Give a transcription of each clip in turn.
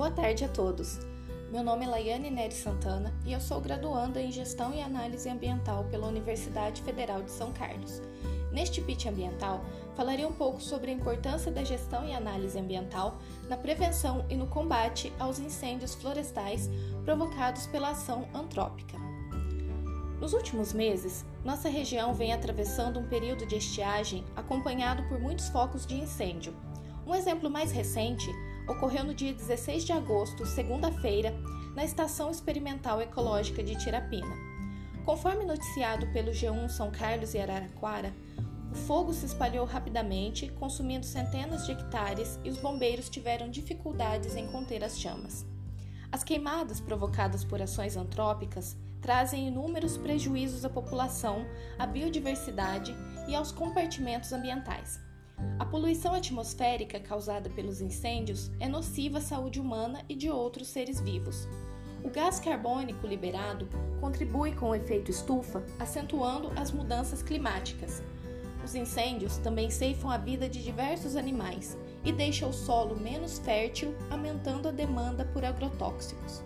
Boa tarde a todos. Meu nome é Laiane Nery Santana e eu sou graduanda em Gestão e Análise Ambiental pela Universidade Federal de São Carlos. Neste pitch ambiental, falarei um pouco sobre a importância da gestão e análise ambiental na prevenção e no combate aos incêndios florestais provocados pela ação antrópica. Nos últimos meses, nossa região vem atravessando um período de estiagem acompanhado por muitos focos de incêndio. Um exemplo mais recente ocorreu no dia 16 de agosto, segunda-feira, na Estação Experimental Ecológica de Tirapina. Conforme noticiado pelo G1 São Carlos e Araraquara, o fogo se espalhou rapidamente, consumindo centenas de hectares e os bombeiros tiveram dificuldades em conter as chamas. As queimadas provocadas por ações antrópicas trazem inúmeros prejuízos à população, à biodiversidade e aos compartimentos ambientais. A poluição atmosférica causada pelos incêndios é nociva à saúde humana e de outros seres vivos. O gás carbônico liberado contribui com o efeito estufa, acentuando as mudanças climáticas, os incêndios também ceifam a vida de diversos animais e deixam o solo menos fértil, aumentando a demanda por agrotóxicos.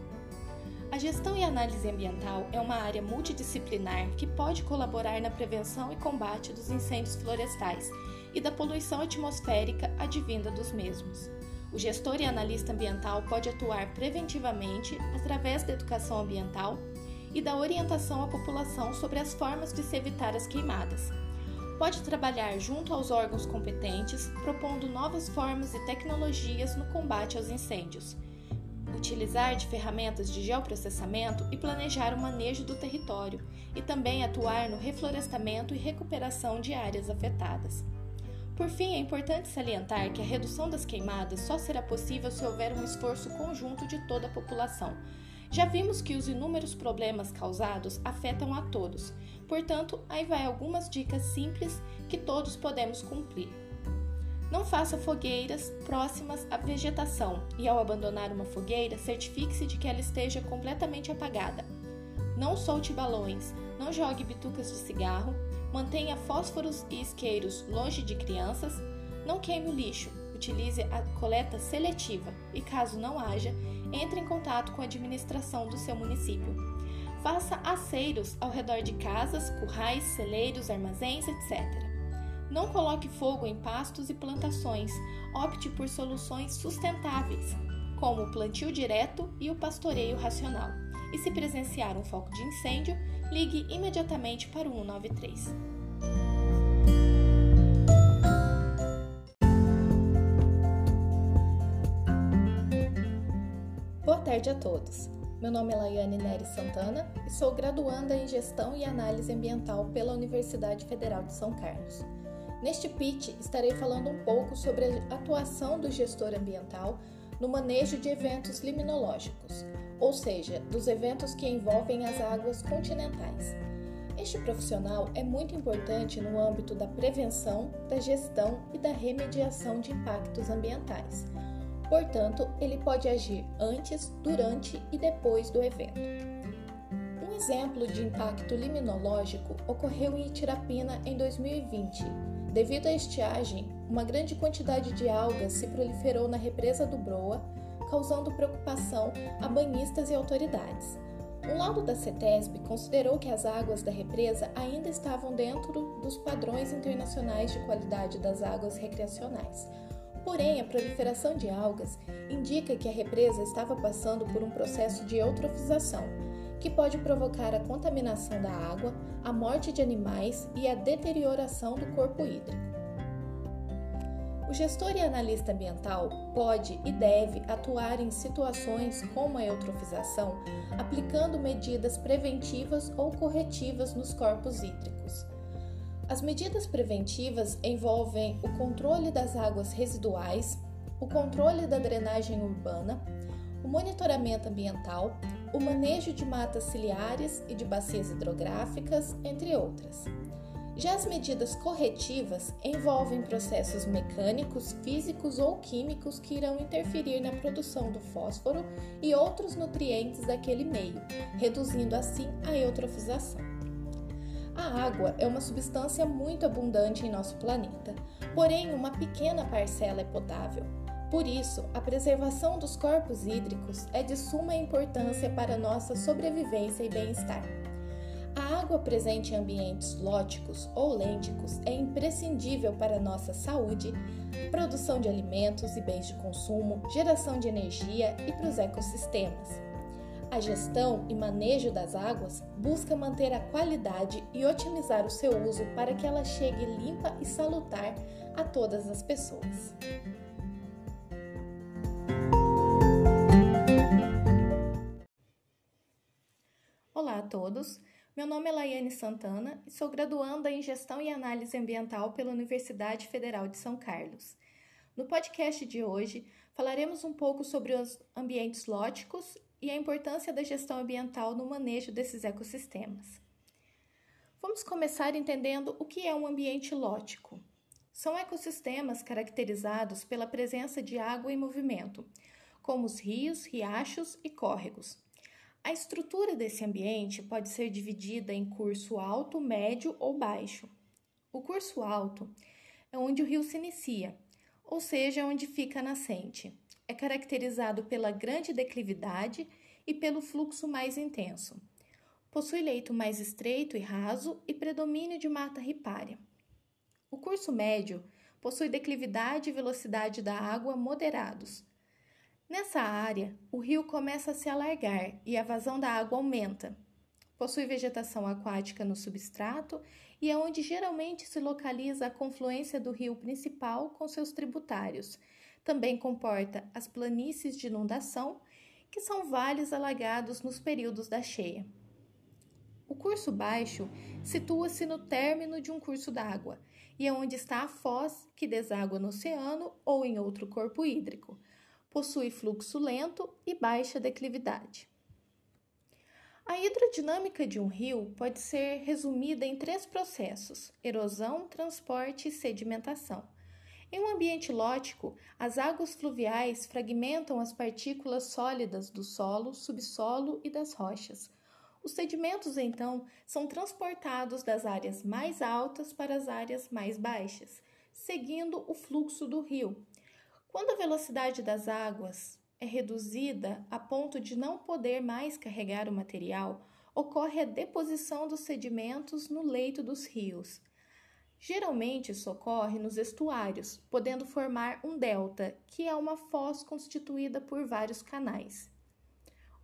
A gestão e análise ambiental é uma área multidisciplinar que pode colaborar na prevenção e combate dos incêndios florestais e da poluição atmosférica advinda dos mesmos. O gestor e analista ambiental pode atuar preventivamente através da educação ambiental e da orientação à população sobre as formas de se evitar as queimadas pode trabalhar junto aos órgãos competentes, propondo novas formas e tecnologias no combate aos incêndios, utilizar de ferramentas de geoprocessamento e planejar o manejo do território, e também atuar no reflorestamento e recuperação de áreas afetadas. Por fim, é importante salientar que a redução das queimadas só será possível se houver um esforço conjunto de toda a população, já vimos que os inúmeros problemas causados afetam a todos, portanto, aí vai algumas dicas simples que todos podemos cumprir. Não faça fogueiras próximas à vegetação e, ao abandonar uma fogueira, certifique-se de que ela esteja completamente apagada. Não solte balões, não jogue bitucas de cigarro, mantenha fósforos e isqueiros longe de crianças, não queime o lixo, utilize a coleta seletiva e, caso não haja, entre em contato com a administração do seu município. Faça aceiros ao redor de casas, currais, celeiros, armazéns, etc. Não coloque fogo em pastos e plantações. Opte por soluções sustentáveis, como o plantio direto e o pastoreio racional. E se presenciar um foco de incêndio, ligue imediatamente para o 193. tarde a todos. Meu nome é Laiane Nery Santana e sou graduanda em Gestão e Análise Ambiental pela Universidade Federal de São Carlos. Neste pitch, estarei falando um pouco sobre a atuação do gestor ambiental no manejo de eventos liminológicos, ou seja, dos eventos que envolvem as águas continentais. Este profissional é muito importante no âmbito da prevenção, da gestão e da remediação de impactos ambientais Portanto, ele pode agir antes, durante e depois do evento. Um exemplo de impacto liminológico ocorreu em Itirapina em 2020. Devido à estiagem, uma grande quantidade de algas se proliferou na represa do Broa, causando preocupação a banhistas e autoridades. Um laudo da CETESB considerou que as águas da represa ainda estavam dentro dos padrões internacionais de qualidade das águas recreacionais, Porém, a proliferação de algas indica que a represa estava passando por um processo de eutrofização, que pode provocar a contaminação da água, a morte de animais e a deterioração do corpo hídrico. O gestor e analista ambiental pode e deve atuar em situações como a eutrofização, aplicando medidas preventivas ou corretivas nos corpos hídricos. As medidas preventivas envolvem o controle das águas residuais, o controle da drenagem urbana, o monitoramento ambiental, o manejo de matas ciliares e de bacias hidrográficas, entre outras. Já as medidas corretivas envolvem processos mecânicos, físicos ou químicos que irão interferir na produção do fósforo e outros nutrientes daquele meio, reduzindo assim a eutrofização. A água é uma substância muito abundante em nosso planeta, porém, uma pequena parcela é potável. Por isso, a preservação dos corpos hídricos é de suma importância para nossa sobrevivência e bem-estar. Água presente em ambientes lóticos ou lênticos é imprescindível para nossa saúde, produção de alimentos e bens de consumo, geração de energia e para os ecossistemas. A gestão e manejo das águas busca manter a qualidade e otimizar o seu uso para que ela chegue limpa e salutar a todas as pessoas. Olá a todos! Meu nome é Laiane Santana e sou graduanda em Gestão e Análise Ambiental pela Universidade Federal de São Carlos. No podcast de hoje, falaremos um pouco sobre os ambientes lóticos e a importância da gestão ambiental no manejo desses ecossistemas. Vamos começar entendendo o que é um ambiente lótico. São ecossistemas caracterizados pela presença de água em movimento, como os rios, riachos e córregos a estrutura desse ambiente pode ser dividida em curso alto, médio ou baixo. O curso alto é onde o rio se inicia, ou seja, onde fica a nascente. É caracterizado pela grande declividade e pelo fluxo mais intenso. Possui leito mais estreito e raso e predomínio de mata ripária. O curso médio possui declividade e velocidade da água moderados Nessa área, o rio começa a se alargar e a vazão da água aumenta. Possui vegetação aquática no substrato e é onde geralmente se localiza a confluência do rio principal com seus tributários. Também comporta as planícies de inundação, que são vales alagados nos períodos da cheia. O curso baixo situa-se no término de um curso d'água e é onde está a foz que deságua no oceano ou em outro corpo hídrico possui fluxo lento e baixa declividade. A hidrodinâmica de um rio pode ser resumida em três processos: erosão, transporte e sedimentação. Em um ambiente lótico, as águas fluviais fragmentam as partículas sólidas do solo, subsolo e das rochas. Os sedimentos, então, são transportados das áreas mais altas para as áreas mais baixas, seguindo o fluxo do rio, quando a velocidade das águas é reduzida a ponto de não poder mais carregar o material, ocorre a deposição dos sedimentos no leito dos rios. Geralmente isso ocorre nos estuários, podendo formar um delta, que é uma foz constituída por vários canais.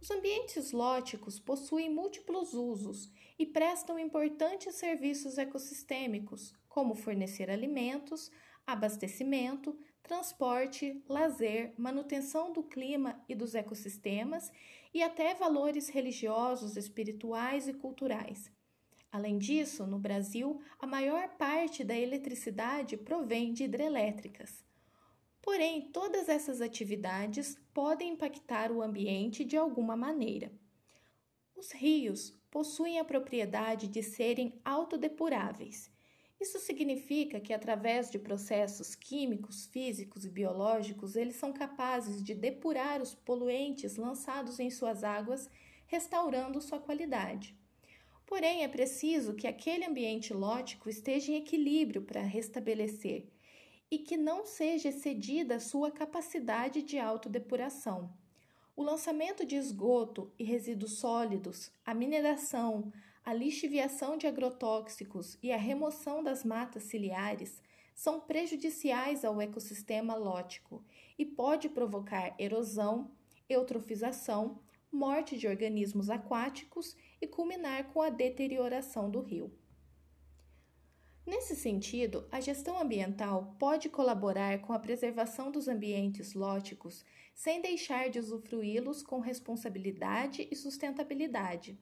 Os ambientes lóticos possuem múltiplos usos e prestam importantes serviços ecossistêmicos, como fornecer alimentos, abastecimento, transporte, lazer, manutenção do clima e dos ecossistemas e até valores religiosos, espirituais e culturais. Além disso, no Brasil, a maior parte da eletricidade provém de hidrelétricas. Porém, todas essas atividades podem impactar o ambiente de alguma maneira. Os rios possuem a propriedade de serem autodepuráveis isso significa que, através de processos químicos, físicos e biológicos, eles são capazes de depurar os poluentes lançados em suas águas, restaurando sua qualidade. Porém, é preciso que aquele ambiente lótico esteja em equilíbrio para restabelecer e que não seja excedida a sua capacidade de autodepuração. O lançamento de esgoto e resíduos sólidos, a mineração, a lixiviação de agrotóxicos e a remoção das matas ciliares são prejudiciais ao ecossistema lótico e pode provocar erosão, eutrofização, morte de organismos aquáticos e culminar com a deterioração do rio. Nesse sentido, a gestão ambiental pode colaborar com a preservação dos ambientes lóticos sem deixar de usufruí-los com responsabilidade e sustentabilidade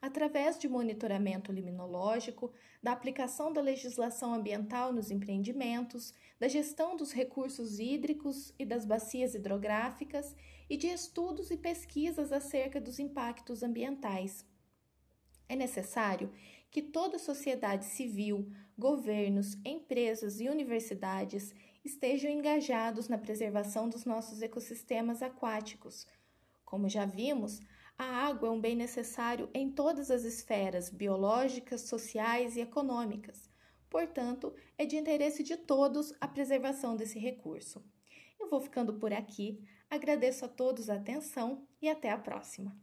através de monitoramento liminológico, da aplicação da legislação ambiental nos empreendimentos, da gestão dos recursos hídricos e das bacias hidrográficas e de estudos e pesquisas acerca dos impactos ambientais. É necessário que toda a sociedade civil, governos, empresas e universidades estejam engajados na preservação dos nossos ecossistemas aquáticos. Como já vimos, a água é um bem necessário em todas as esferas biológicas, sociais e econômicas. Portanto, é de interesse de todos a preservação desse recurso. Eu vou ficando por aqui. Agradeço a todos a atenção e até a próxima.